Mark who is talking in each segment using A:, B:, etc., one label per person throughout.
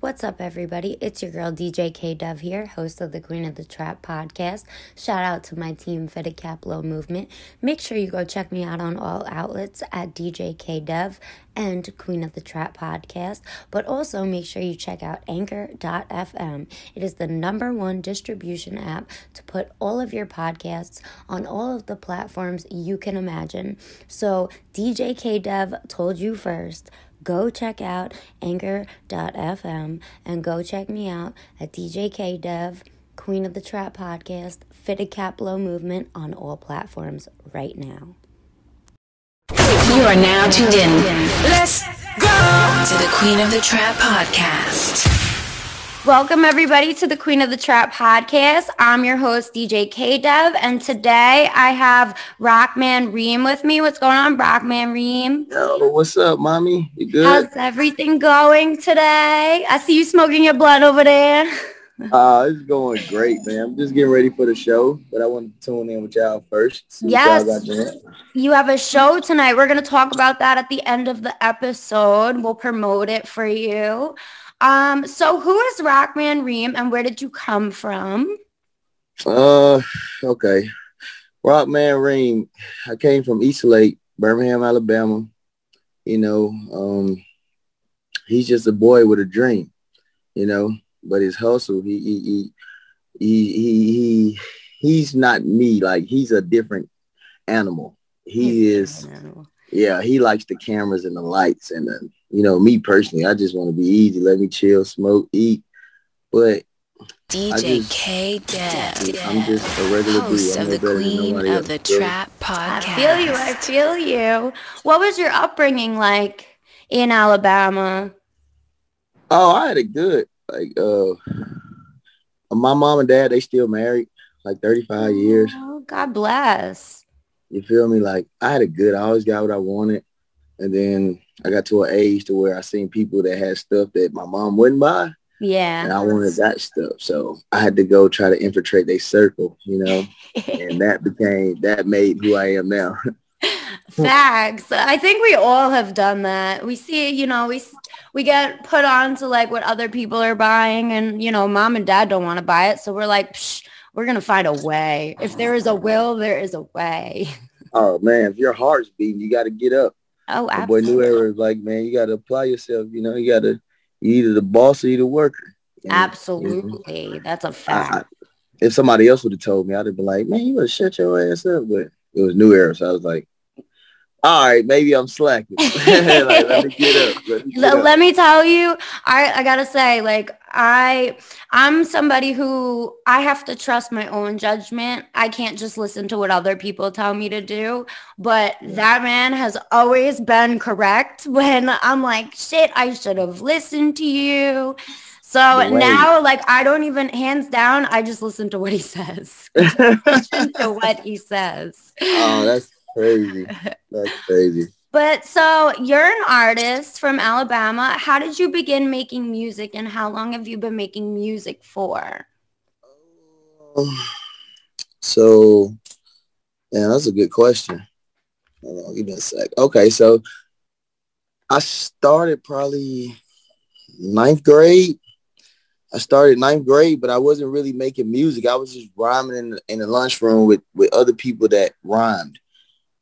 A: What's up, everybody? It's your girl DJ K Dev here, host of the Queen of the Trap podcast. Shout out to my team, Fitted Cap Low Movement. Make sure you go check me out on all outlets at DJ K Dev and Queen of the Trap podcast. But also make sure you check out Anchor.fm. It is the number one distribution app to put all of your podcasts on all of the platforms you can imagine. So DJ K Dev told you first go check out anchor.fm and go check me out at DJ Dev, Queen of the Trap Podcast, Fitted Cap Low Movement on all platforms right now.
B: You are now tuned in. Let's go to the Queen of the Trap Podcast.
A: Welcome everybody to the Queen of the Trap podcast. I'm your host DJ K Dev, and today I have Rockman Reem with me. What's going on, Rockman Reem?
C: Yo, what's up, mommy? You good?
A: How's everything going today? I see you smoking your blood over there.
C: uh, it's going great, man. I'm just getting ready for the show, but I want to tune in with y'all first.
A: yes, you have a show tonight. We're going to talk about that at the end of the episode. We'll promote it for you. Um, so who is Rockman Reem and where did you come from?
C: Uh, okay. Rockman Reem, I came from East Lake, Birmingham, Alabama. You know, um, he's just a boy with a dream, you know, but his hustle, he, he, he, he, he, he he's not me. Like he's a different animal. He he's is, yeah, he likes the cameras and the lights and the, you know, me personally, I just want to be easy. Let me chill, smoke, eat. But
B: DJ just, K Dev,
C: I'm just a regular
B: host of the Queen of the Trap podcast.
A: I feel you. I feel you. What was your upbringing like in Alabama?
C: Oh, I had it good. Like, uh, my mom and dad, they still married, like 35 years.
A: Oh, God bless.
C: You feel me? Like, I had it good. I always got what I wanted. And then I got to an age to where I seen people that had stuff that my mom wouldn't buy.
A: Yeah.
C: And I wanted that stuff. So I had to go try to infiltrate their circle, you know, and that became, that made who I am now.
A: Facts. I think we all have done that. We see, you know, we we get put on to like what other people are buying and, you know, mom and dad don't want to buy it. So we're like, we're going to find a way. If there is a will, there is a way.
C: Oh man, if your heart's beating, you got to get up.
A: Oh, absolutely.
C: boy, New Era is like, man, you got to apply yourself. You know, you got to, either the boss or you the worker.
A: You know? Absolutely. You know? That's a fact. I,
C: if somebody else would have told me, I'd have been like, man, you better shut your ass up. But it was New Era. So I was like, all right, maybe I'm slacking. like, let me get up. Let me, get
A: up. let me tell you, I, I gotta say, like, I I'm somebody who I have to trust my own judgment. I can't just listen to what other people tell me to do. But that man has always been correct when I'm like, shit, I should have listened to you. So now, like, I don't even, hands down, I just listen to what he says. listen to what he says.
C: Oh, that's crazy. That's crazy.
A: But so you're an artist from Alabama. How did you begin making music and how long have you been making music for?
C: Um, so, yeah, that's a good question. On, give me a sec. Okay, so I started probably ninth grade. I started ninth grade, but I wasn't really making music. I was just rhyming in the, in the lunchroom with, with other people that rhymed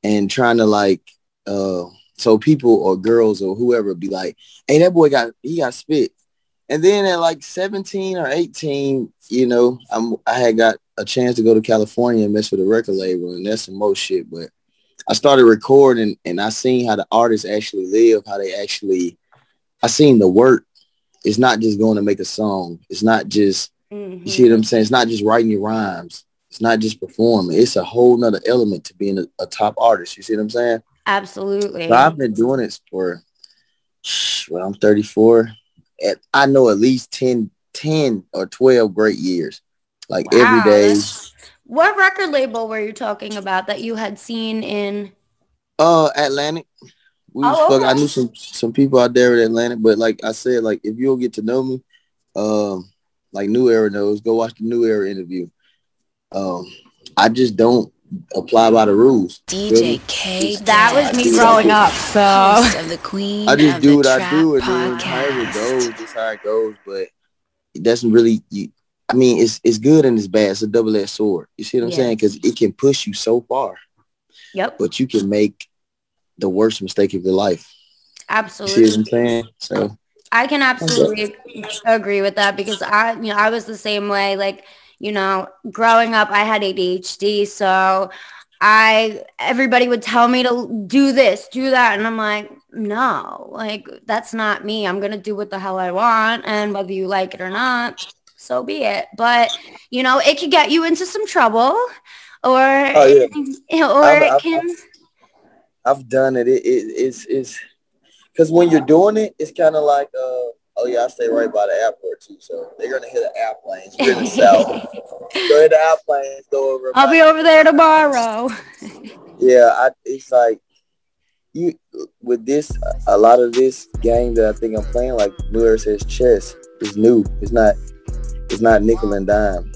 C: and trying to like uh so people or girls or whoever be like, hey, that boy got he got spit. And then at like 17 or 18, you know, I'm I had got a chance to go to California and mess with a record label and that's some most shit. But I started recording and I seen how the artists actually live, how they actually I seen the work. It's not just going to make a song. It's not just mm-hmm. you see what I'm saying? It's not just writing your rhymes. It's not just performing. It's a whole nother element to being a, a top artist. You see what I'm saying?
A: Absolutely.
C: So I've been doing it for, well, I'm 34. At, I know at least 10, 10 or 12 great years. Like wow, every day.
A: What record label were you talking about that you had seen in?
C: Uh, Atlantic. We oh, okay. I knew some some people out there in Atlantic, but like I said, like if you'll get to know me, um, like New Era knows, go watch the New Era interview um, I just don't apply by the rules.
B: DJ K.
A: That was me growing up, so
B: of the Queen
C: I just do what I do, and then however it goes, that's how it goes. But it doesn't really. You, I mean, it's it's good and it's bad. It's a double edged sword. You see what I'm
A: Yeah.
C: saying? Because it can push you so far,
A: yep,
C: but you can make the worst mistake of your life. Absolutely. You see what. I'm saying? So
A: I can absolutely agree with that because I, you know, I was the same way. Like, you know, growing up, I had ADHD, so I everybody would tell me to do this, do that, and I'm like, no, like that's not me. I'm gonna do what the hell I want, and whether you like it or not, so be it. But you know, it could get you into some trouble, or
C: Oh, yeah.
A: or
C: I've-
A: it
C: I've-
A: can.
C: I've done it. It, it it's it's because when you're doing it, it's kind of like uh oh yeah, I stay right by the airport too, so they're gonna hit the airplanes. We're in the south. Go ahead, the airplanes go over.
A: I'll be over there tomorrow.
C: Yeah, I, it's like you with this. A lot of this game that I think I'm playing, like New Era says, chess is new. It's not. It's not nickel and dime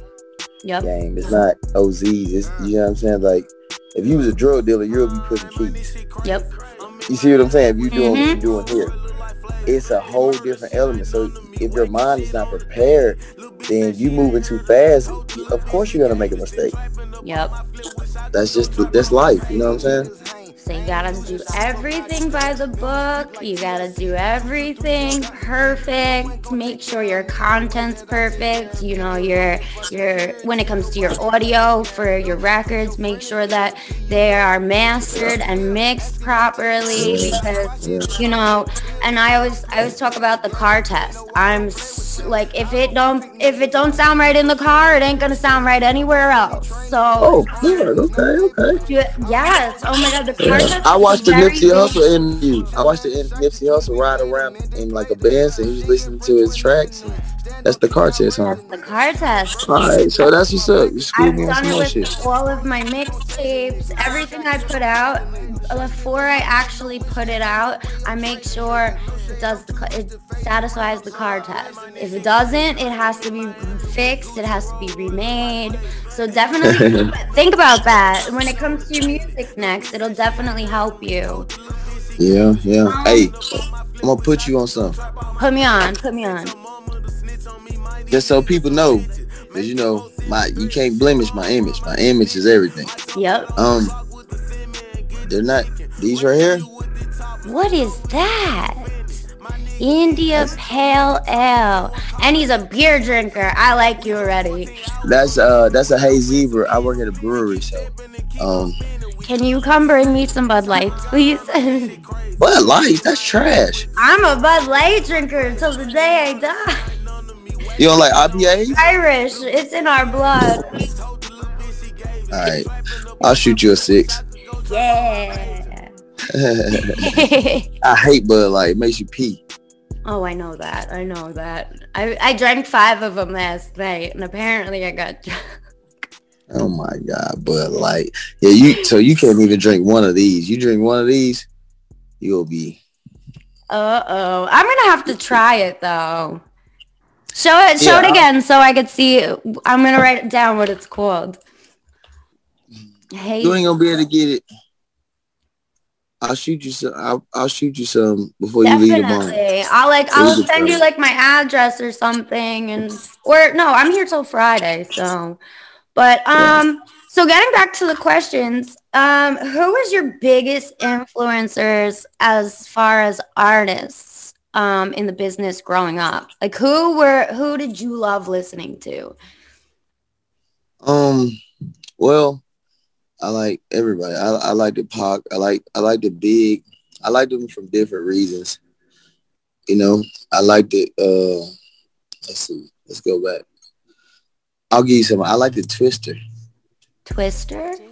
A: Yep.
C: game. It's not OZs. It's you know what I'm saying. Like if you was a drug dealer, you'll be pushing keys.
A: Yep.
C: You see what I'm saying? If you're doing
A: Mhm.
C: what you're doing here, it's a whole different element. So if your mind is not prepared, then you moving too fast. Of course, you're gonna make a mistake.
A: Yep.
C: That's just that's life. You know what I'm saying?
A: So you gotta do everything by the book. You gotta do everything perfect. Make sure your content's perfect. You know, your your when it comes to your audio for your records, make sure that they are mastered and mixed properly because you know and i always i always talk about the car test i'm like if it don't if it don't sound right in the car it ain't gonna sound right anywhere else so
C: Oh, good. Okay, okay.
A: yes oh my god the car
C: I watched the Nipsey. Hussle interview. I watched the Nipsey Hussle ride around in like a Benz, and he was listening to his tracks. And that's the car test, huh?
A: that's the car test
C: All right, so that's what's up. You
A: I've
C: me on
A: done
C: some
A: it
C: more
A: with
C: shit.
A: all of my mixtapes, everything I put out. Before I actually put it out, I make sure it does the it satisfies the car test. If it doesn't, it has to be fixed. It has to be remade. So definitely think about that when it comes to your music next. It'll definitely help you.
C: Yeah, yeah. Hey, I'm gonna put you on something
A: Put me on. Put me on.
C: Just so people know, cause you know my you can't blemish my image. My image is everything.
A: Yep.
C: Um, they're not these right here.
A: What is that? India Pale Ale. And he's a beer drinker. I like you already.
C: That's uh that's a Hey Zebra. I work at a brewery, so um,
A: Can you come bring me some Bud Lights, please?
C: Bud Lights? that's trash.
A: I'm a Bud Light drinker until the day I die.
C: You don't like IPAs?
A: Irish. It's in our blood.
C: All right, I'll shoot you a six.
A: Yeah.
C: I hate Bud Light. It makes you pee.
A: oh, I know that. I know that. I, I drank five of them last night, and apparently I got drunk.
C: Oh my God, Bud Light. Yeah, you. So you can't even drink one of these. You drink one of these, you'll be.
A: Uh oh. I'm gonna have to try it though. Show it. Show
C: Yeah,
A: it again so I could see. I'm gonna write it down what it's called. Hey.
C: You ain't gonna be able to get it. I'll shoot you some. I'll, I'll shoot you some before you leave tomorrow.
A: Definitely. I'll like I'll send you like my address or something and or no, I'm here till Friday, so but um so getting back to the questions, um who was your biggest influencers as far as artists um in the business growing up? Like who were who did you love listening to?
C: Um, well, I like everybody. I, I like the Pac. I like I like the big. I like them from different reasons. You know, I like the. Uh, let's see. Let's go back. I'll give you some. I like the Twista.
A: Twista?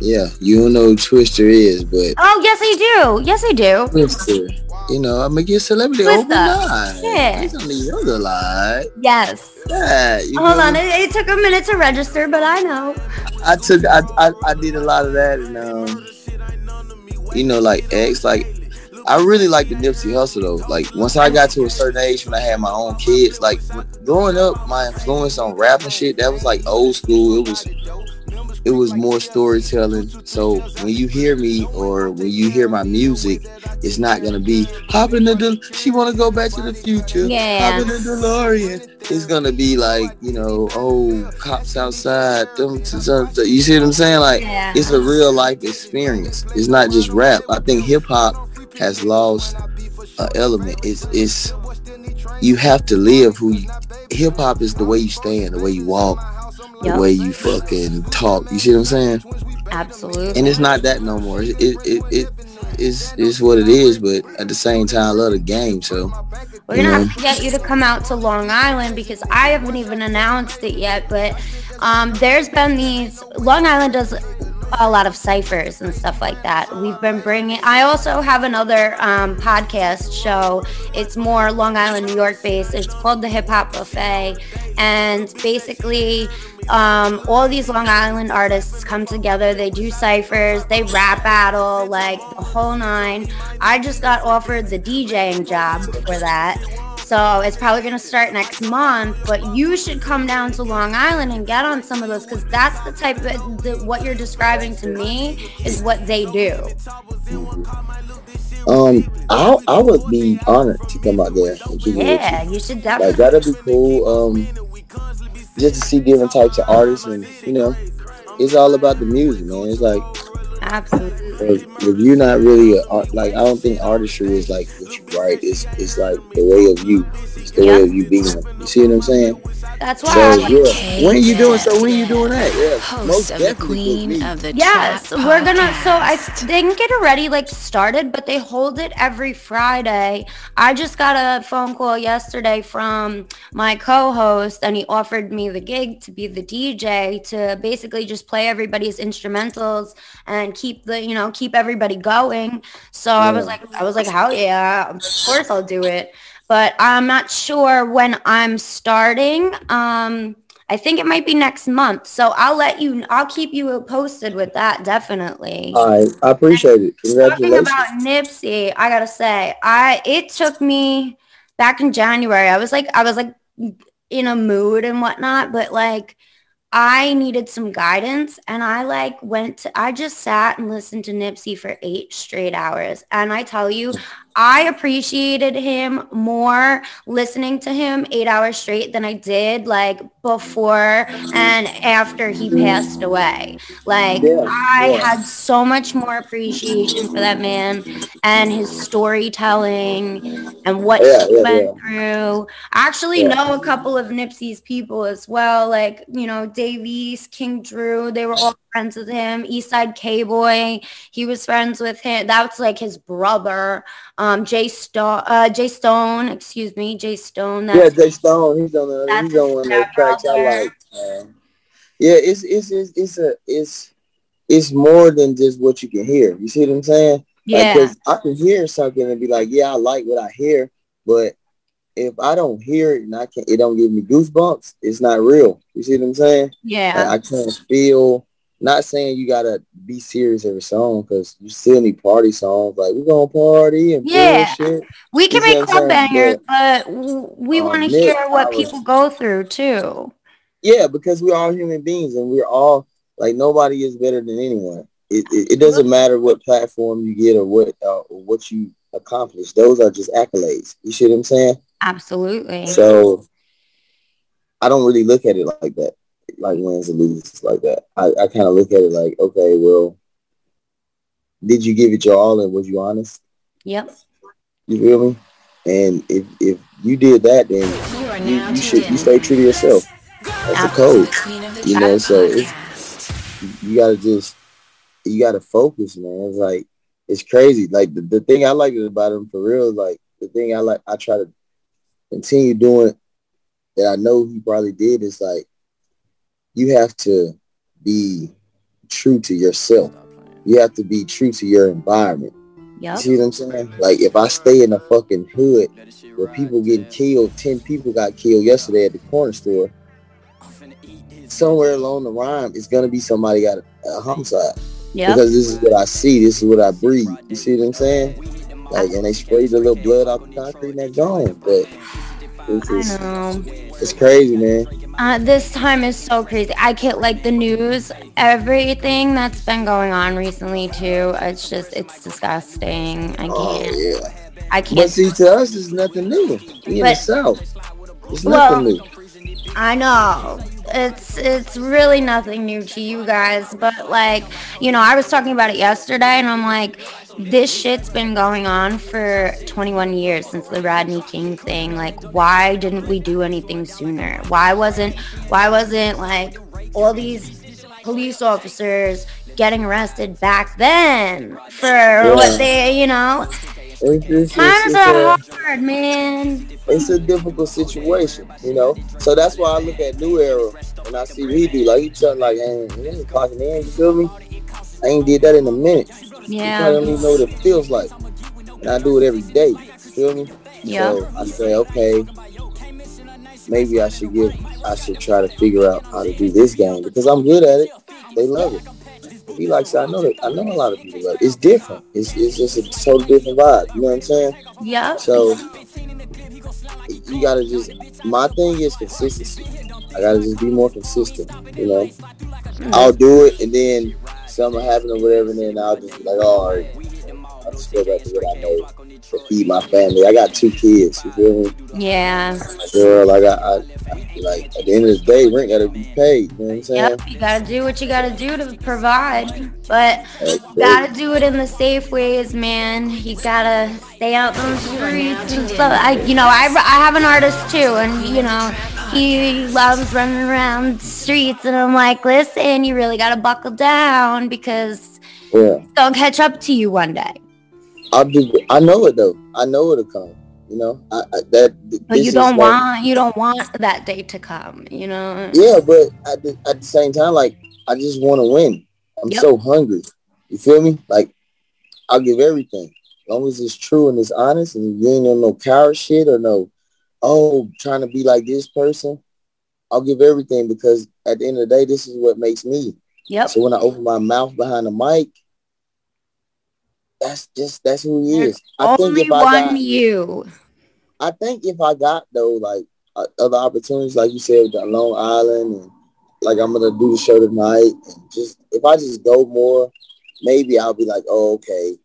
C: Yeah, you don't know who Twista is, but
A: Oh yes I do. Yes I do.
C: Twista. You know, I'm gonna get celebrity
A: Twista.
C: overnight.
A: Yeah.
C: He's on the other line.
A: Yes.
C: Yeah,
A: Hold
C: know,
A: on, it, it took a minute to register, but I know.
C: I took I, I I did a lot of that and um you know like X like I really like the Nipsey Hussle though. Like once I got to a certain age when I had my own kids, like growing up, my influence on rap and shit that was like old school. It was it was more storytelling. So when you hear me or when you hear my music, it's not gonna be hopping the she wanna go back to the future.
A: Yeah.
C: Hopping the DeLorean. It's gonna be like, you know, oh cops outside. Them, you see what I'm saying? Like
A: Yeah.
C: it's a real life experience. It's not just rap. I think hip hop has lost an element. It's it's you have to live who you hip hop is the way you stand, the way you walk, the
A: Yep.
C: way you fucking talk. You see what I'm saying?
A: Absolutely.
C: And it's not that no more. It it it, it is is what it is, but at the same time, I love the game. So
A: We're gonna
C: know.
A: have to get you to come out to Long Island because I haven't even announced it yet. But um, there's been these. Long Island does a lot of ciphers and stuff like that. We've been bringing. I also have another um, podcast show. It's more Long Island, New York based. It's called the Hip Hop Buffet, and basically. Um, all these Long Island artists come together. They do ciphers, they rap battle, like the whole nine. I just got offered the DJing job for that. So it's probably going to start next month, but you should come down to Long Island and get on some of those because that's the type of the, what you're describing to me is what they do.
C: um, I I would be honored to come out there. and kick you.
A: Yeah, you should
C: Like
A: definitely.
C: that'd be cool. Um, just to see different types of artists, and you know, it's all about the music, man. It's like
A: Absolutely.
C: If, if you're not really a, art- like, I don't think artistry is like what you write. It's it's like the way of you. It's the way of you being. You see what I'm saying?
A: That's why.
C: So
A: I
C: yeah, when you doing so? When are you doing that? Yeah,
B: Host
C: most
B: of the
C: definitely with
B: Queen of the
A: Yes,
B: Trap
A: we're gonna. So I
B: podcast.
A: they can get already like started, but they hold it every Friday. I just got a phone call yesterday from my co-host, and he offered me the gig to be the DJ to basically just play everybody's instrumentals and keep the you know keep everybody going. So I was like, I was like, hell yeah, of course I'll do it. But I'm not sure when I'm starting. Um, I think it might be next month. So I'll let you, I'll keep you posted with that definitely.
C: All right, I appreciate it.
A: Talking
C: Congratulations.
A: about Nipsey, I gotta say, I it took me back in January. I was like, I was like in a mood and whatnot, but like I needed some guidance and I like went to I just sat and listened to Nipsey for eight straight hours. And I tell you, I appreciated him more listening to him eight hours straight than I did like before and after he passed away. Like
C: Yeah,
A: I
C: yeah.
A: had so much more appreciation for that man and his storytelling and what
C: Yeah,
A: he went through. I actually know a couple of Nipsey's people as well, like, you know, Dave East, King Drew, they were all friends with him. Eastside K-Boy, he was friends with him. That's like his brother. Um, Jay Stone, uh, Jay Stone, excuse me, Jay Stone. That's
C: Yeah, Jay Stone. He's on the he's on one of those tracks I like. yeah, it's it's it's it's a it's it's more than just what you can hear. You see what I'm saying?
A: yeah,
C: Because I can hear something and be like, yeah, I like what I hear, but if I don't hear it and I can't, it don't give me goosebumps. It's not real. You see what I'm saying?
A: yeah.
C: Like, I can't feel. Not saying you gotta be serious every song because you still need party songs. Like we're gonna party and
A: Yeah.
C: bullshit.
A: We can
C: You
A: make club bangers, but w- we
C: Um,
A: want to hear what
C: was-
A: people go through too.
C: Yeah, because we're all human beings and we're all like nobody is better than anyone. It, it, it doesn't matter what platform you get or what uh, or what you accomplish. Those are just accolades. You see what I'm saying?
A: Absolutely.
C: So I don't really look at it like that, like wins and loses like that. I, I kind of look at it like, okay, well, did you give it your all and was you honest?
A: Yep.
C: You feel me? And if if you did that, then
B: You are
C: you,
B: now
C: you
B: tuned
C: should
B: in.
C: you stay true to yourself. That's the
A: Absolutely.
C: code.
B: The
C: You
B: Trap
C: know, so it's-
B: podcast.
C: you gotta just you gotta focus, man. It's like it's crazy. Like the, the thing I like about him for real is like the thing I like I try to continue doing that I know he probably did is like you have to be true to yourself. You have to be true to your environment. You
A: Yep.
C: see what I'm saying? Like if I stay in a fucking hood where people getting killed, ten people got killed yesterday at the corner store. Somewhere along the rhyme, it's gonna be somebody got a, a homicide
A: Yep.
C: because this is what I see, this is what I breathe. You see what I'm saying? Like, and they sprayed the little blood off the concrete and they're gone. But It's,
A: I know.
C: it's crazy, man.
A: Uh, this time is so crazy. I can't like the news, everything that's been going on recently too. It's just it's disgusting. I
C: Oh
A: can't.
C: yeah.
A: I
C: But
A: can't.
C: see, to us, it's nothing new. We in the South. It's
A: Well-
C: nothing new.
A: I know. It's it's really nothing new to you guys, but like, you know, I was talking about it yesterday and I'm like this shit's been going on for 21 years since the Rodney King thing. Like why didn't we do anything sooner? Why wasn't why wasn't like all these police officers getting arrested back then for what they, you know,
C: It's, it's,
A: times
C: it's,
A: are hard, man.
C: a, it's a difficult situation, you know. So that's why I look at New Era and I see what he do. Like he trying like, hey, he ain't clocking in. You feel me? I ain't did that in a minute. You
A: Yeah.
C: probably don't even know what it feels like. And I do it every day. Feel me?
A: Yeah.
C: So I say, okay, maybe I should give, I should try to figure out how to do this game because I'm good at it. They love it. He likes it. I know that. I know a lot of people love it. It's different. It's, it's just a totally different vibe. You know what I'm saying?
A: Yeah.
C: So you gotta just. My thing is consistency. I gotta just be more consistent. You know, mm-hmm. I'll do it, and then something happen or whatever, and then I'll just be like, oh, all right, I'll just go back to what I know to feed my family. I got two kids. You feel me?
A: Yeah.
C: Girl, like I, I, I like at the end of the day, rent gotta be paid. You know what I'm saying?
A: Yep, you gotta do what you gotta do to provide, but you gotta do it in the safe ways, man. You gotta stay out those streets and stuff. I, you know, I, I have an artist too, and you know, he loves running around the streets, and I'm like, listen, you really gotta buckle down because
C: yeah.
A: it's gonna catch up to you one day.
C: I'll do. I know it though. I know it'll come. You know, I, I that.
A: But you don't
C: like-
A: want, you don't want that day to come, you know.
C: Yeah, but at the, at the same time, like I just want to win. I'm
A: Yep.
C: so hungry. You feel me? Like I'll give everything, as long as it's true and it's honest, and you ain't on no coward shit or no, oh, trying to be like this person. I'll give everything because at the end of the day, this is what makes me.
A: Yep.
C: So when I open my mouth behind the mic, that's just that's who he is. I think
A: Only
C: if I got,
A: you.
C: I think if I got though like uh, other opportunities, like you said, with Long Island, and like I'm gonna do the show tonight, and just if I just go more, maybe I'll be like, oh okay,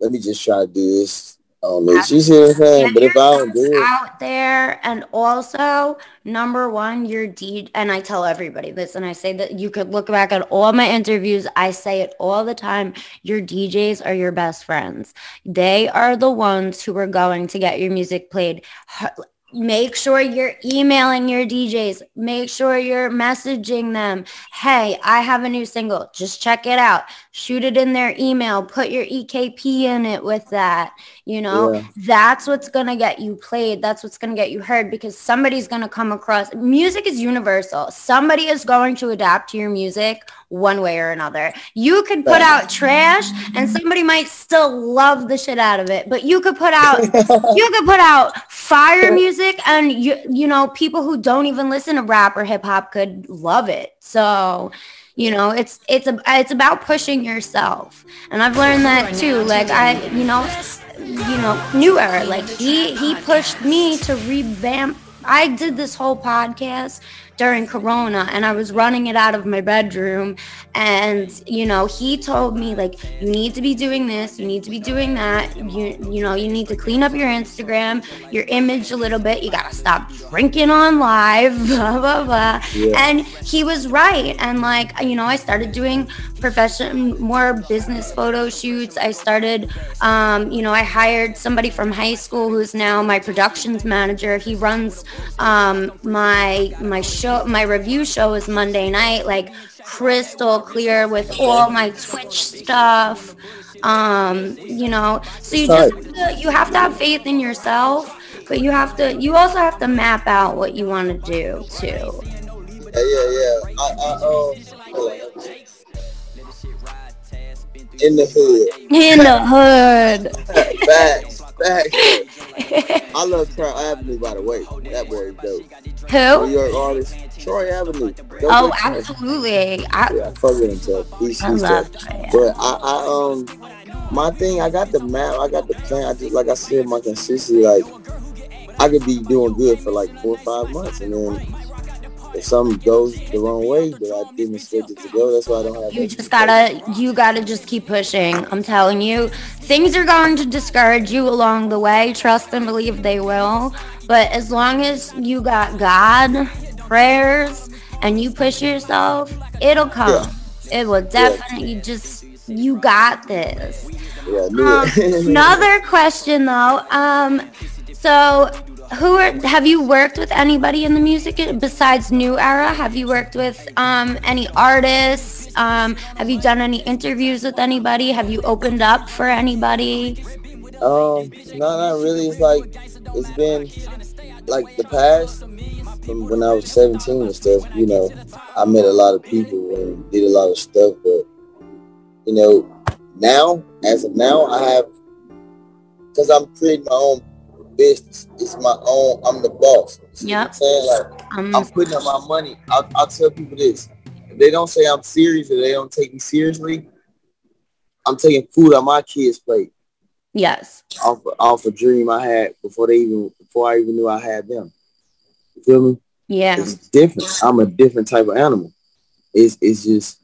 C: let me just try to do this on this. You see what I'm? But if I don't do it,
A: out there and also number one your D and I tell everybody this and I say that you could look back at all my interviews I say it all the time your DJs are your best friends they are the ones who are going to get your music played make sure you're emailing your DJs make sure you're messaging them. Hey I have a new single. Just check it out. Shoot it in their email. Put your EKP in it with that you know?
C: Yeah.
A: that's what's going to get you played. That's what's going to get you heard because somebody's going to come across. Music is universal. Somebody is going to adapt to your music one way or another. You could put out trash and somebody might still love the shit out of it but you could put out you could put out fire music and you you know people who don't even listen to rap or hip hop could love it. So you know it's it's a, it's about pushing yourself. And i've learned that too like i you know you know new era like he he pushed me to revamp i did this whole podcast during corona and i was running it out of my bedroom and you know he told me like you need to be doing this you need to be doing that you you know you need to clean up your instagram your image a little bit you gotta stop drinking on live blah blah blah.
C: Yeah.
A: and he was right and like you know i started doing profession more business photo shoots. I started um, you know i hired somebody from high school who's now my productions manager. He runs um, my my show my review show is monday night like crystal clear with all my twitch stuff um, you know? So you just have to, you have to have faith in yourself but you have to you also have to map out what you want to do too.
C: Yeah, yeah, yeah. I, I, um, in the hood.
A: in the hood.
C: Facts, facts. I love Troy Avenue, by the way. That boy is dope.
A: Who?
C: New York artist, Troy Avenue. Dope
A: oh absolutely I,
C: Yeah, I fuck with him tough. He's,
A: I
C: he's
A: love
C: tough.
A: that.
C: But I, I, um, my thing, I got the map, I got the plan. I just, like I said, my consistency, like, I could be doing good for like four or five months, and then if something goes the wrong way that I didn't expect it to go, that's why I don't have.
A: You just gotta, you gotta just keep pushing. I'm telling you, things are going to discourage you along the way. Trust and believe they will. But as long as you got God, prayers, and you push yourself, it'll come. Yeah. It will definitely yeah. just. You got this.
C: Yeah,
A: um, another question though. Um, so who are have you worked with anybody in the music besides New Era? Have you worked with um, any artists? Um, have you done any interviews with anybody? Have you opened up for anybody?
C: Um, no, not really. It's like it's been like the past from when I was 17 and stuff. You know, I met a lot of people and did a lot of stuff, but you know, now as of now, I have because I'm creating my own business. It's my own. I'm the boss.
A: Yeah.
C: I'm saying like um, I'm putting up my money. I'll, I'll tell people this: if they don't say I'm serious or they don't take me seriously, I'm taking food on my kids' plate.
A: Yes.
C: Off off a dream I had before they even before I even knew I had them. You feel me?
A: Yeah.
C: It's different. I'm a different type of animal. It's it's just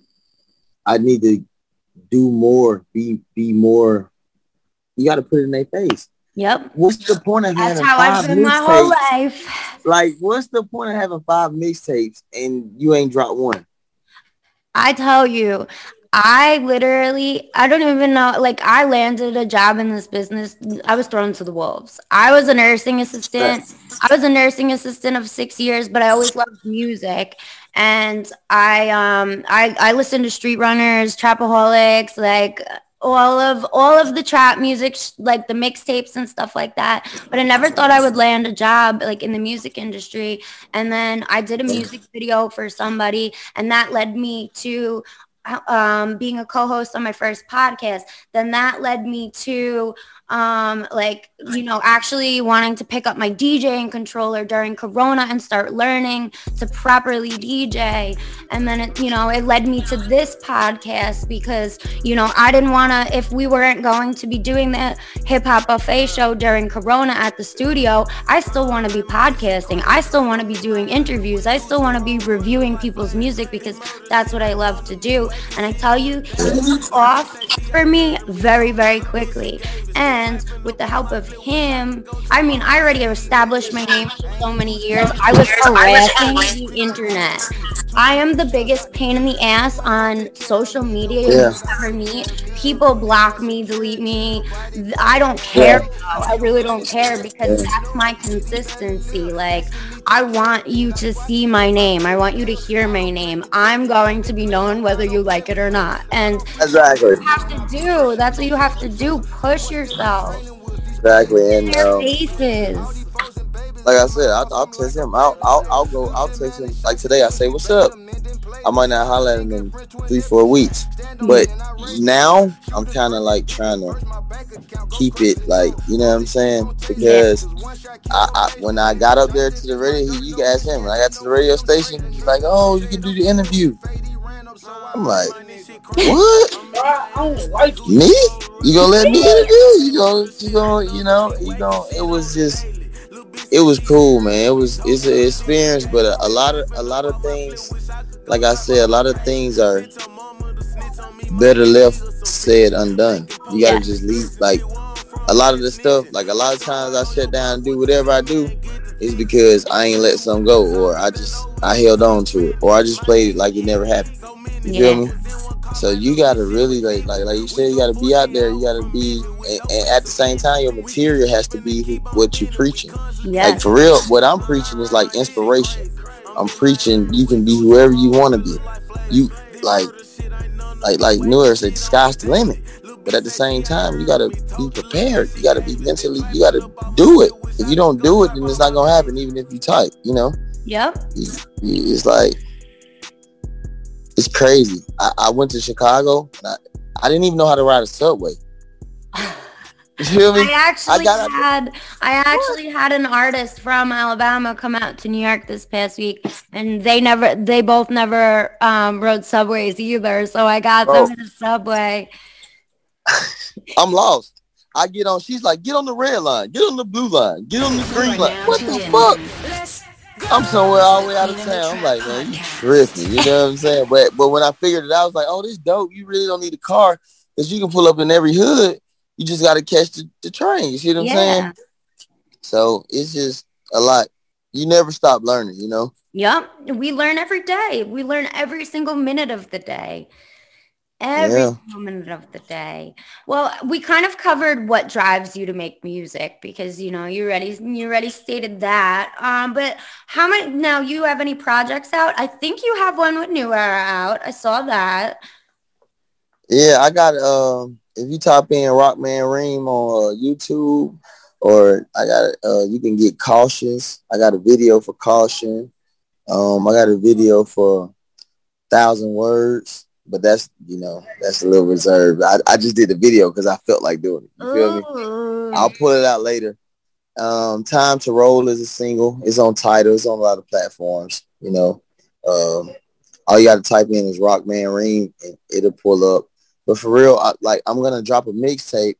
C: I need to do more, be be more. You got to put it in their face.
A: Yep.
C: What's the point of That's having how five I've been my whole life. Like, what's the point of having five mixtapes and you ain't dropped one?
A: I tell you, I literally, I don't even know, like I landed a job in this business. I was thrown to the wolves. I was a nursing assistant. I was a nursing assistant of six years, but I always loved music. And I, um, I, I listened to Street Runners, Trapaholics, like all of all of the trap music like the mixtapes and stuff like that but i never thought i would land a job like in the music industry. And then i did a music video for somebody and that led me to um, being a co-host on my first podcast. Then that led me to um, like, you know, actually wanting to pick up my DJing controller during Corona and start learning to properly DJ. And then, it, you know, it led me to this podcast because, you know, I didn't want to, if we weren't going to be doing the hip hop buffet show during Corona at the studio, I still want to be podcasting. I still want to be doing interviews. I still want to be reviewing people's music because that's what I love to do. And I tell you, it off for me very, very quickly. And friends with the help of him. I mean, I already established my name for so many years. I was harassing the internet. I am the biggest pain in the ass on social media yeah. you ever meet. People block me, delete me. I don't care. Yeah. I really don't care because yeah. that's my consistency. Like, I want you to see my name. I want you to hear my name. I'm going to be known whether you like it or not. And
C: exactly.
A: you have to do. That's what you have to do. Push yourself.
C: Exactly. And
A: their um, faces.
C: Like I said, I'll, I'll text him. I'll, I'll, I'll go. I'll text him. Like today, I say, "What's up?" I might not holler at him in three, four weeks. But now I'm kind of like trying to keep it like, you know what I'm saying? Because I, I, when I got up there to the radio, he, you can ask him. When I got to the radio station, he's like, "Oh, you can do the interview." I'm like, "What? me? You gonna let me interview? You gonna, you gonna, you know, you gonna?" It was just it was cool, man. It was it's an experience, but a, a, lot of a lot of things, like I said, a lot of things are better left said undone. You gotta yeah. just leave. Like a lot of the stuff, like a lot of times I shut down and do whatever I do, is because I ain't let some go, or I just I held on to it, or I just played it like it never happened. You yeah. feel me? So you gotta really like like like you said, you gotta be out there. You gotta be, and, and at the same time, your material has to be who, what you're preaching. Yeah. Like for real, what I'm preaching is like inspiration. I'm preaching you can be whoever you want to be. You like like like New Era said, the sky's the limit. But at the same time, you gotta be prepared. You gotta be mentally. You gotta do it. If you don't do it, then it's not gonna happen. Even if you type, you know.
A: Yep.
C: It's like it's crazy. I, I went to Chicago and I, I didn't even know how to ride a subway.
A: You feel me? I actually I had I actually had an artist from Alabama come out to New York this past week, and they never they both never um, rode subways either. So I got them in the subway.
C: I'm lost. I get on. She's like, get on the red line, get on the blue line, get on the green line. What the fuck? I'm somewhere all the way out of town. I'm like, man, you tripping. You know what I'm saying? But but when I figured it out, I was like, oh, this dope. You really don't need a car because you can pull up in every hood. You just got to catch the, the train. You see what I'm yeah. saying? So it's just a lot. You never stop learning, you know?
A: Yep. We learn every day. We learn every single minute of the day every yeah. moment of the day. Well, we kind of covered what drives you to make music because you know you already you already stated that. Um, but how many now you have any projects out? I think you have one with New Era out. I saw that.
C: Yeah, I got um if you type in Rockman Reem on uh, YouTube or I got uh you can get cautious. I got a video for caution. Um I got a video for thousand words but that's you know that's a little reserved. I, I just did the video because I felt like doing it. You feel me? I'll pull it out later. Um, Time to Roll is a single. It's on Tidal. It's on a lot of platforms. You know, um, all you got to type in is Rockman Reem and it'll pull up. But for real, I, like I'm gonna drop a mixtape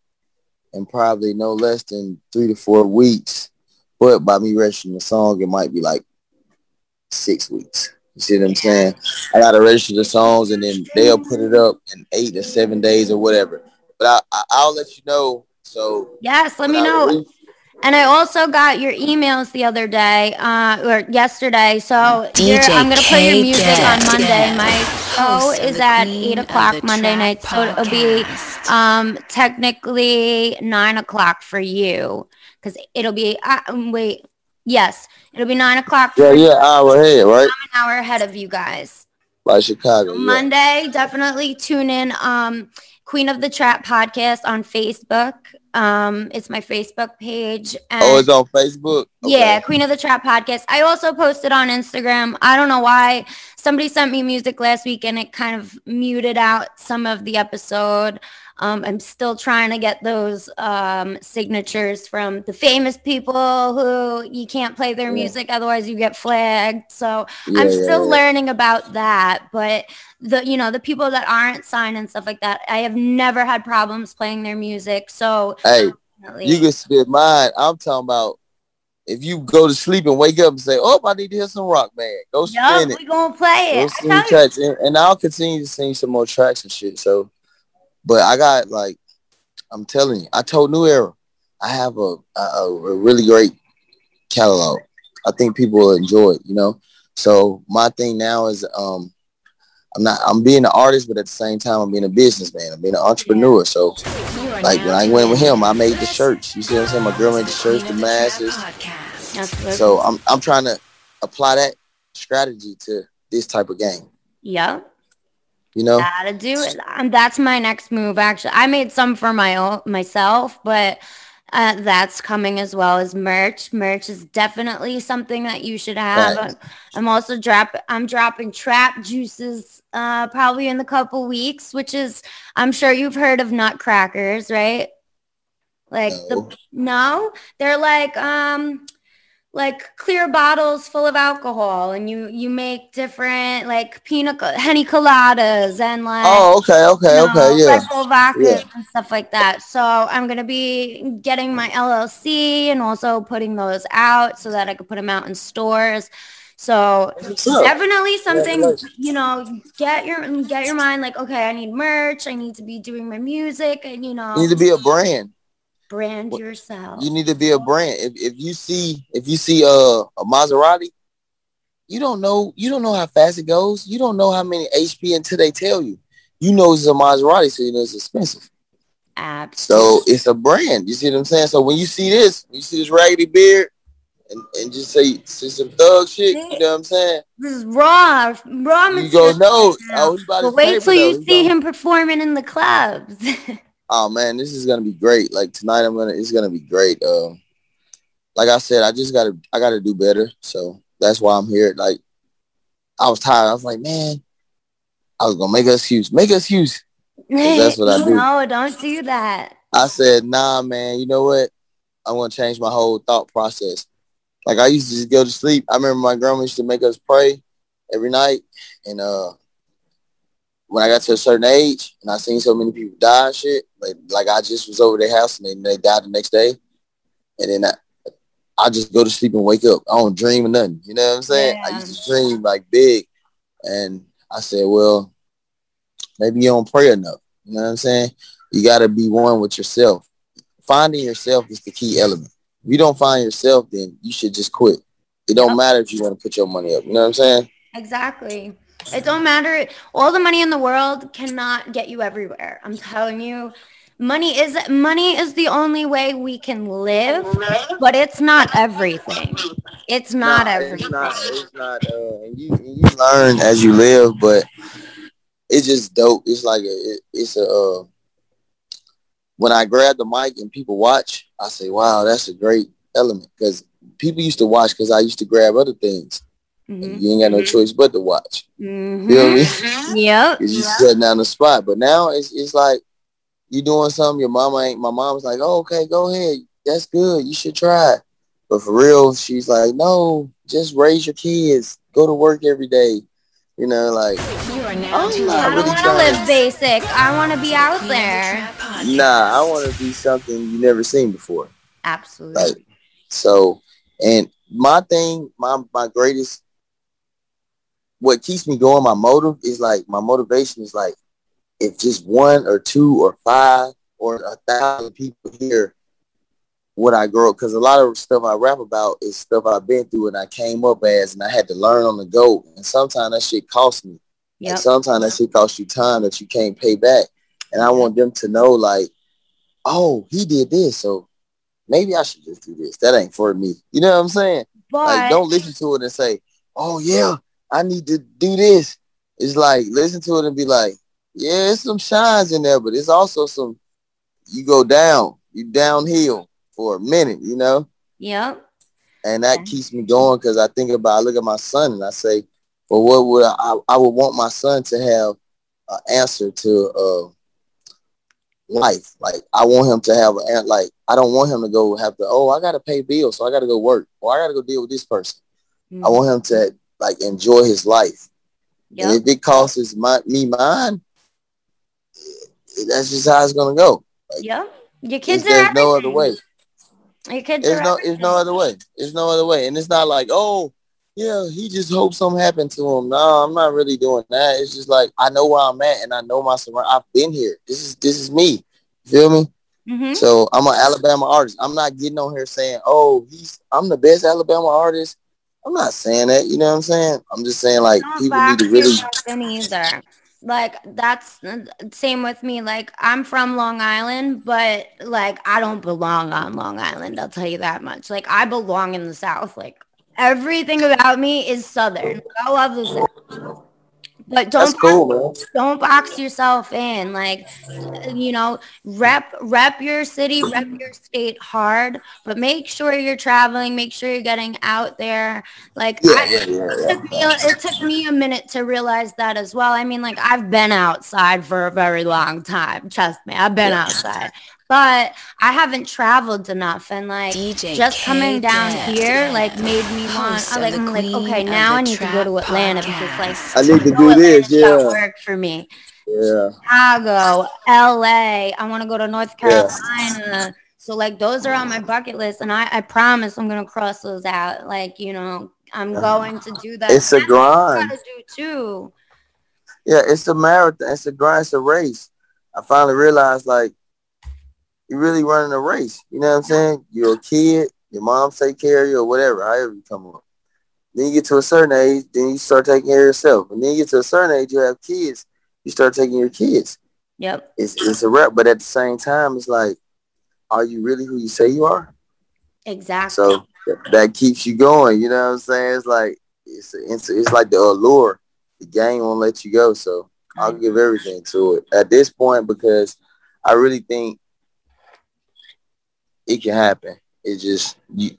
C: in probably no less than three to four weeks. But by me registering the song, it might be like six weeks. You see what I'm saying? I gotta register the songs and then they'll put it up in eight to seven days or whatever. But I, I will let you know. So
A: yes, let me know. and I also got your emails the other day uh, or yesterday. So DJ I'm gonna play your music on Monday. My show is at eight o'clock Monday night, so it'll be um, technically nine o'clock for you because it'll be. Uh, wait, Yes, it'll be nine o'clock.
C: Yeah, yeah, hour ahead, right?
A: I'm an hour ahead of you guys.
C: By Chicago.
A: So Monday, definitely tune in. Um, Queen of the Trap podcast on Facebook. Um, it's my Facebook page.
C: oh, it's on Facebook.
A: Okay. Yeah, Queen of the Trap podcast. I also posted on Instagram. I don't know why. Somebody sent me music last week and it kind of muted out some of the episode. Um, I'm still trying to get those um, signatures from the famous people who you can't play their music, yeah. otherwise you get flagged. So yeah, I'm still yeah, learning about that. But the you know the people that aren't signed and stuff like that, I have never had problems playing their music. So
C: hey, you can spit mine. I'm talking about if you go to sleep and wake up and say, "Oh, I need to hear some rock, man," go spin yep, it.
A: We gonna play it.
C: Go tracks, and, and, I'll continue to sing some more tracks and shit. So but I got like, I'm telling you, I told New Era, I have a, a, a really great catalog. I think people will enjoy it, you know? So my thing now is um I'm not I'm being an artist, but at the same time I'm being a businessman. I'm being an entrepreneur. So like when I went with him, I made the shirts. You see what I'm saying? My girl made the shirts, the masses. So I'm I'm trying to apply that strategy to this type of game.
A: Yeah.
C: You know,
A: gotta do it. Um, that's my next move. Actually, I made some for my own myself, but uh, that's coming as well as merch. Merch is definitely something that you should have. Right. I'm also drop. I'm dropping trap juices uh, probably in a couple weeks, which is I'm sure you've heard of nutcrackers, right? Like no. the no, they're like um like clear bottles full of alcohol and you you make different like pina henny coladas and like
C: oh okay okay you know, okay yeah.
A: vodka yeah. and stuff like that. So i'm gonna be getting my llc and also putting those out so that i could put them out in stores. So definitely something yeah, you know get your get your mind like okay i need merch i need to be doing my music and you know.
C: You need to be a brand
A: brand yourself.
C: You need to be a brand. If, if you see if you see a, a Maserati, you don't know you don't know how fast it goes. You don't know how many HP until they tell you. You know it's a Maserati, so you know it's expensive.
A: Absolutely.
C: So it's a brand. You see what I'm saying? So when you see this, you see this raggedy beard, and, and just say, say some thug shit. You know what I'm saying?
A: This is raw, raw.
C: You go no. Oh,
A: but wait till you see him performing in the clubs.
C: oh man, this is gonna be great. Like tonight, I'm gonna it's gonna be great. Um, like I said, I just gotta I gotta do better. So that's why I'm here. Like I was tired. I was like, man, I was gonna make us huge, make us huge. That's what I do.
A: No, don't do that.
C: I said, nah, man. You know what? I want to change my whole thought process. Like I used to just go to sleep. I remember my grandma used to make us pray every night, and uh, when I got to a certain age and I seen so many people die and shit, like like I just was over their house and they, they died the next day, and then I, I just go to sleep and wake up. I don't dream of nothing. You know what I'm saying? Yeah. I used to dream like big, and I said, well, maybe you don't pray enough. You know what I'm saying? You got to be one with yourself. Finding yourself is the key element. If you don't find yourself, then you should just quit. It don't matter if you want to put your money up. You know what I'm saying?
A: Exactly. It don't matter. All the money in the world cannot get you everywhere. I'm telling you. Money is money is the only way we can live, but it's not everything. It's not no, everything. It's not.
C: It's not. Uh, and you and you learn as you live, but it's just dope. It's like a, it, it's a. Uh, when I grab the mic and people watch, I say, "Wow, that's a great element." Because people used to watch because I used to grab other things. Mm-hmm. You ain't got no mm-hmm. choice but to watch. Mm-hmm. Feel me?
A: Yep.
C: It's just yep. setting down the spot. But now it's it's like you doing something. Your mama ain't. My mom's like, oh, okay, go ahead. That's good. You should try. But for real, she's like, no, just raise your kids. Go to work every day. You know, like. You are now.
A: Oh, I don't want to live basic. I want to be out there.
C: Nah, I want to be something you never seen before.
A: Absolutely.
C: Like, so, and my thing, my my greatest what keeps me going, my motive is like my motivation is like if just one or two or five or a thousand people hear what I grow because a lot of stuff I rap about is stuff I've been through and I came up as and I had to learn on the go. And sometimes that shit cost me. Yep. And sometimes that shit costs you time that you can't pay back. And I want them to know like, oh, he did this. So maybe I should just do this. That ain't for me. You know what I'm saying? But like don't listen to it and say, oh yeah, I need to do this. It's like listen to it and be like, yeah, it's some shines in there, but it's also some you go down, you downhill for a minute, you know?
A: Yep.
C: And that keeps me going because I think about I look at my son and I say, well, what would I, I, I would want my son to have an answer to uh life. Like I want him to have an like I don't want him to go have to, oh, I gotta pay bills, so I gotta go work, or I gotta go deal with this person. Mm-hmm. I want him to like enjoy his life. Yep. And if it costs my, me mine, that's just how it's gonna go.
A: Like, yeah, your kids are. There's
C: no other way.
A: Your kids
C: there's no. There's no other way. There's no other way, and it's not like oh. Yeah, he just hopes something happened to him. No, I'm not really doing that. It's just like I know where I'm at and I know my surround. I've been here. This is this is me. You feel me? Mm-hmm. So I'm an Alabama artist. I'm not getting on here saying, "Oh, he's I'm the best Alabama artist." I'm not saying that. You know what I'm saying? I'm just saying like people need to really.
A: Either. Like that's same with me. Like I'm from Long Island, but like I don't belong on Long Island. I'll tell you that much. Like I belong in the South. Like everything about me is Southern. I love the South. But don't cool, don't box yourself in. Like, you know, rep rep your city, rep your state hard, but make sure you're traveling. Make sure you're getting out there. Like, yeah, I, yeah, yeah, it, took me, it took me a minute to realize that as well. I mean, like, I've been outside for a very long time. Trust me, I've been outside but I haven't traveled enough and like DJ just K coming down here like made me want I like I'm like okay now I need to go to Atlanta podcast. because like
C: I need to do this yeah.
A: work for me.
C: Yeah.
A: Chicago LA I want to go to North Carolina. Yeah. so like those are on my bucket list and I, I promise I'm gonna cross those out. Like you know I'm going to do that
C: it's a grind.
A: to do too.
C: Yeah it's a marathon it's a grind it's a race. I finally realized like you're really running a race. You know what I'm saying? You're a kid, your mom take care of you or whatever, however you come up. Then you get to a certain age, then you start taking care of yourself. And then you get to a certain age, you have kids, you start taking your kids.
A: Yep.
C: It's it's a wrap, but at the same time, it's like, are you really who you say you are?
A: Exactly.
C: So that keeps you going. You know what I'm saying? It's like it's it's, it's like the allure. The game won't let you go. So I'll give everything to it at this point because I really think it can happen. It just you,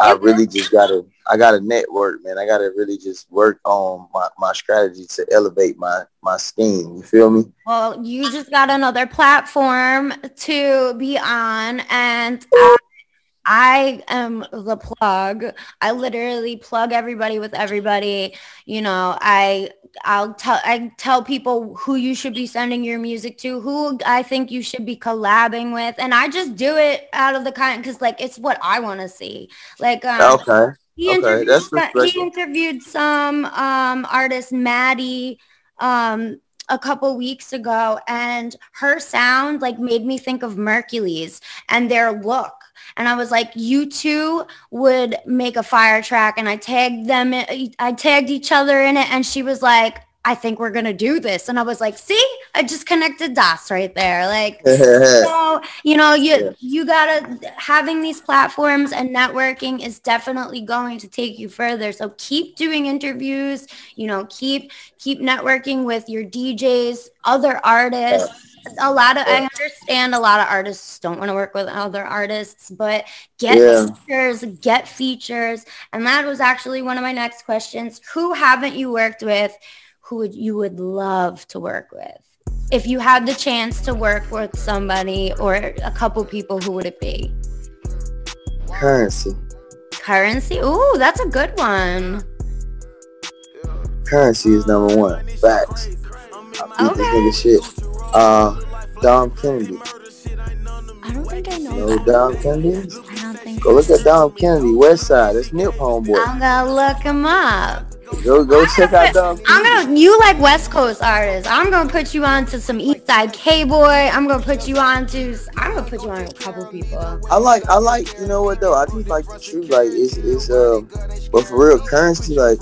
C: I really just gotta I gotta network, man. I gotta really just work on my, my strategy to elevate my my scheme. You feel me?
A: Well, you just got another platform to be on, and I, I am the plug. I literally plug everybody with everybody. You know, I I'll tell I tell people who you should be sending your music to, who I think you should be collabing with, and I just do it out of the kind because like it's what I want to see. Like um,
C: okay.
A: He
C: okay,
A: interviewed, he interviewed some um, artist, Maddie, um, a couple weeks ago, and her sound like made me think of Merkules and their look. And I was like, you two would make a fire track. And I tagged them, I tagged each other in it. And she was like, I think we're gonna do this. And I was like, see, I just connected dots right there. Like so, you know, you yeah. you gotta having these platforms and networking is definitely going to take you further. So keep doing interviews, you know, keep keep networking with your DJs, other artists. A lot of I understand a lot of artists don't want to work with other artists, but get yeah. features, get features. And that was actually one of my next questions. Who haven't you worked with? who would you would love to work with? If you had the chance to work with somebody or a couple people, who would it be?
C: Currency.
A: Currency? Ooh, that's a good one.
C: Currency is number one. Facts. I okay. This nigga shit. Uh, Dom Kennedy.
A: I don't think I know.
C: No Dom Kennedy? I
A: don't think.
C: Go look at Dom Kennedy, West Side. That's Nip homeboy.
A: I'm gonna look him up.
C: Go go I'm check out Dom.
A: I'm gonna you like West Coast artists. I'm gonna put you on to some East Side K Boy. I'm gonna put you on to I'm gonna put you on a couple people.
C: I like I like you know what though I just like the truth like it's it's um but for real currency like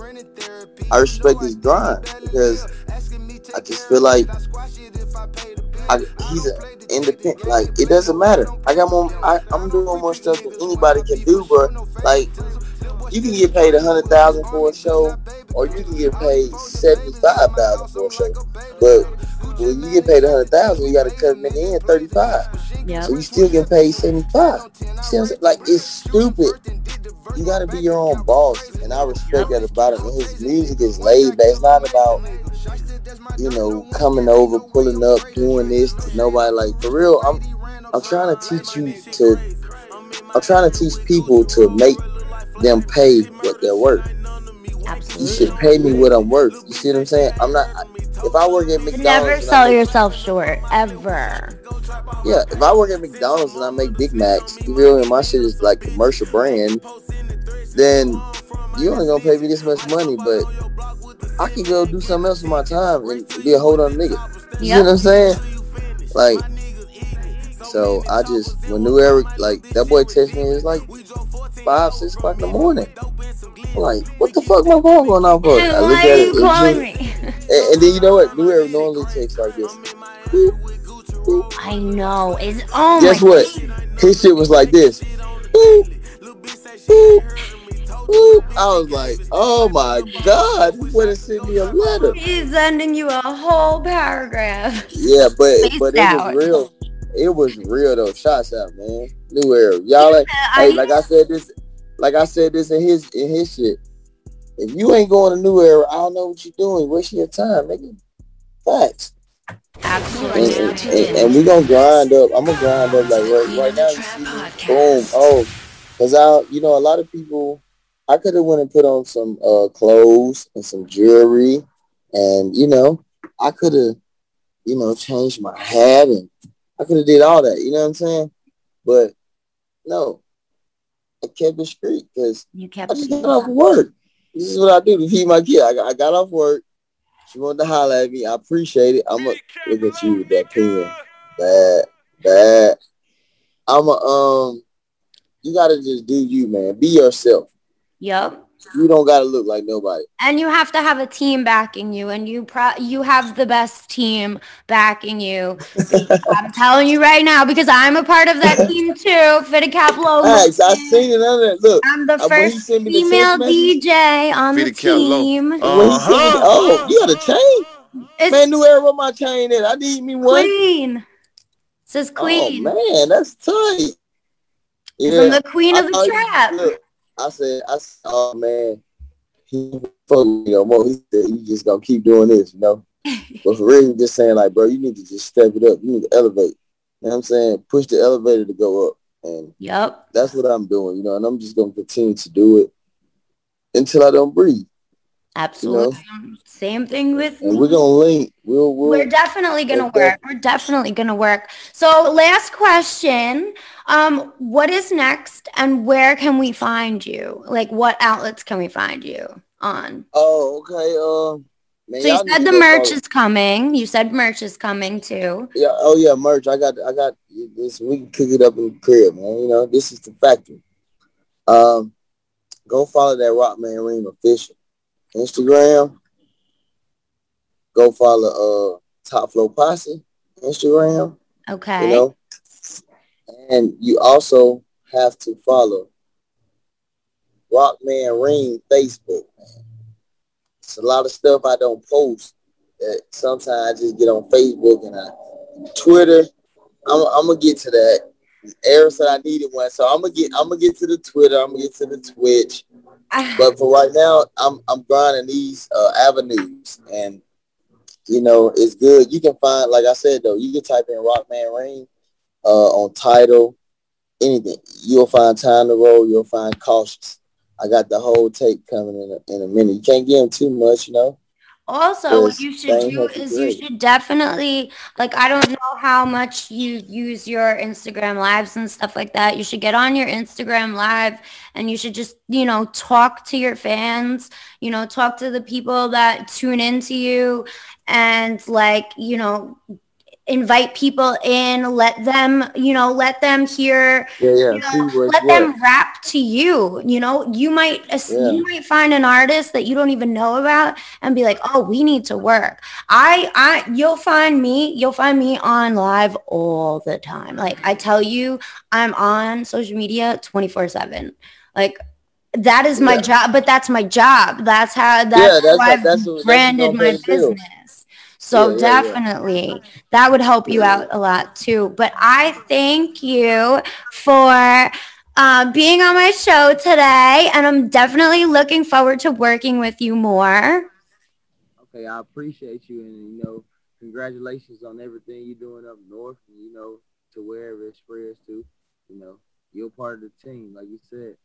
C: I respect his grind because I just feel like I, he's an independent. Like it doesn't matter. I got more. I, I'm doing more stuff than anybody can do, but like you can get paid a hundred thousand for a show, or you can get paid seventy five thousand for a show. But when you get paid a hundred thousand, you got to cut a nigga in thirty five. Yep. So you still get paid seventy five. See Like it's stupid. You got to be your own boss, and I respect that about him. His music is laid back. It's not about you know coming over, pulling up, doing this to nobody. Like for real, I'm I'm trying to teach you to. I'm trying to teach people to make them pay what they're worth.
A: Absolutely.
C: You should pay me what I'm worth. You see what I'm saying? I'm not. If I work at McDonald's,
A: never sell yourself short ever.
C: Yeah, if I work at McDonald's and I make Big Macs, you feel me? My shit is like commercial brand. Then you only gonna pay me this much money, but I can go do something else with my time and be a whole other nigga. You yep. see what I'm saying? Like, so I just when New Eric like that boy texted me, it's like five, six o'clock in the morning. I'm like, what the fuck my phone going off for?
A: I look at it. Calling me?
C: And, and, then you know what? New Eric normally takes like this.
A: I know. It's oh
C: Guess
A: my
C: what? God. His shit was like this. I was like, oh my God, he would have sent me a letter.
A: He's sending you a whole paragraph.
C: Yeah, but but it was real. It was real though. Shots out, man. New era. Y'all like, hey, like I said this, like I said this in his in his shit. If you ain't going to new era, I don't know what you're doing. Wasting your time, nigga. Facts.
A: Absolutely.
C: And, and, and, we gonna grind up. I'm gonna grind up like right, right now. You see me, boom. Oh, cause I, you know, a lot of people. I could have went and put on some uh, clothes and some jewelry, and you know, I could have, you know, changed my hat and I could have did all that. You know what I'm saying? But no, I kept it straight because
A: you kept
C: I just got off work. This is what I do to feed my kid. I got, I got off work. She wanted to holler at me. I appreciate it. I'm gonna look at you with that pen. Bad, bad. I'm a um. You gotta just do you, man. Be yourself.
A: Yep
C: you don't got to look like nobody.
A: And you have to have a team backing you, and you pro- you have the best team backing you. I'm telling you right now because I'm a part of that team too. Fitted Cap Low.
C: Thanks, I seen it on there. Look,
A: I'm the uh, first female DJ on the team.
C: Uh-huh. Oh, you got a chain? It's man, new era on my chain. In. I need me one.
A: Queen. It says queen.
C: Oh man, that's tight.
A: Yeah, I'm the queen of the I, trap.
C: Look, I said, I said, oh man, he fuck me no more. He said, you just gonna keep doing this, you know. but for real, just saying like, bro, you need to just step it up. You need to elevate. You know what I'm saying? Push the elevator to go up. And
A: Yep.
C: that's what I'm doing, you know, and I'm just gonna continue to do it until I don't breathe.
A: Absolutely. Same thing with
C: And we're gonna link. We'll, we'll
A: We're definitely gonna work. We're definitely gonna work. So last question. Um, what is next and where can we find you? Like what outlets can we find you on?
C: Oh, okay. Um, man,
A: So you said the merch is coming. You said merch is coming too.
C: Yeah. Oh yeah, merch. I got. I got this. We can cook it up in the crib, man. You know, this is the factory. Um, go follow that Rockman Reem official Instagram. Go follow uh Top Flow Posse Instagram.
A: Okay.
C: You know, and you also have to follow Rockman Reem Facebook. Man. It's a lot of stuff I don't post that sometimes I just get on Facebook and I Twitter. I'm, I'm gonna get to that. Eric said I needed one, so I'm gonna get I'm gonna get to the Twitter. I'm gonna get to the Twitch. But for right now, I'm I'm grinding these uh, avenues, and you know it's good. You can find, like I said though, you can type in Rockman Rain uh, on Tidal, anything. You'll find time to roll. You'll find cautious. I got the whole tape coming in a, in a minute. You can't give them too much, you know.
A: Also, what you should do is you should definitely like I don't know how much you use your Instagram lives and stuff like that. You should get on your Instagram live and you should just, you know, talk to your fans, you know, talk to the people that tune into you and like, you know, invite people in, let them, you know, let them hear
C: Yeah, yeah.
A: you know, let them rap to you you know you might
C: Yeah.
A: you might find an artist that you don't even know about and be like oh we need to work i i you'll find me you'll find me on live all the time like i tell you i'm on social media 24 7 like that is my
C: Yeah.
A: job but that's my job that's how that's,
C: Yeah, that's
A: how i've
C: that's that's
A: branded my
C: gonna pay the bills.
A: business so
C: Yeah, yeah, yeah.
A: definitely that would help you out a lot too. But I thank you for uh, being on my show today, and I'm definitely looking forward to working with you more.
C: Okay, I appreciate you, and you know, congratulations on everything you're doing up north, and you know, to wherever it spreads to. You know, you're part of the team, like you said.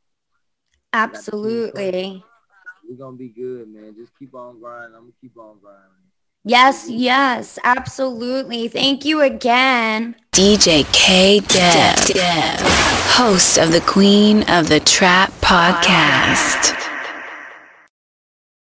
A: Absolutely.
C: We're gonna be good, man. Just keep on grinding. I'm gonna keep on grinding.
A: Yes, yes, absolutely. Thank you again.
B: DJ K Dev, host of the Queen of the Trap podcast.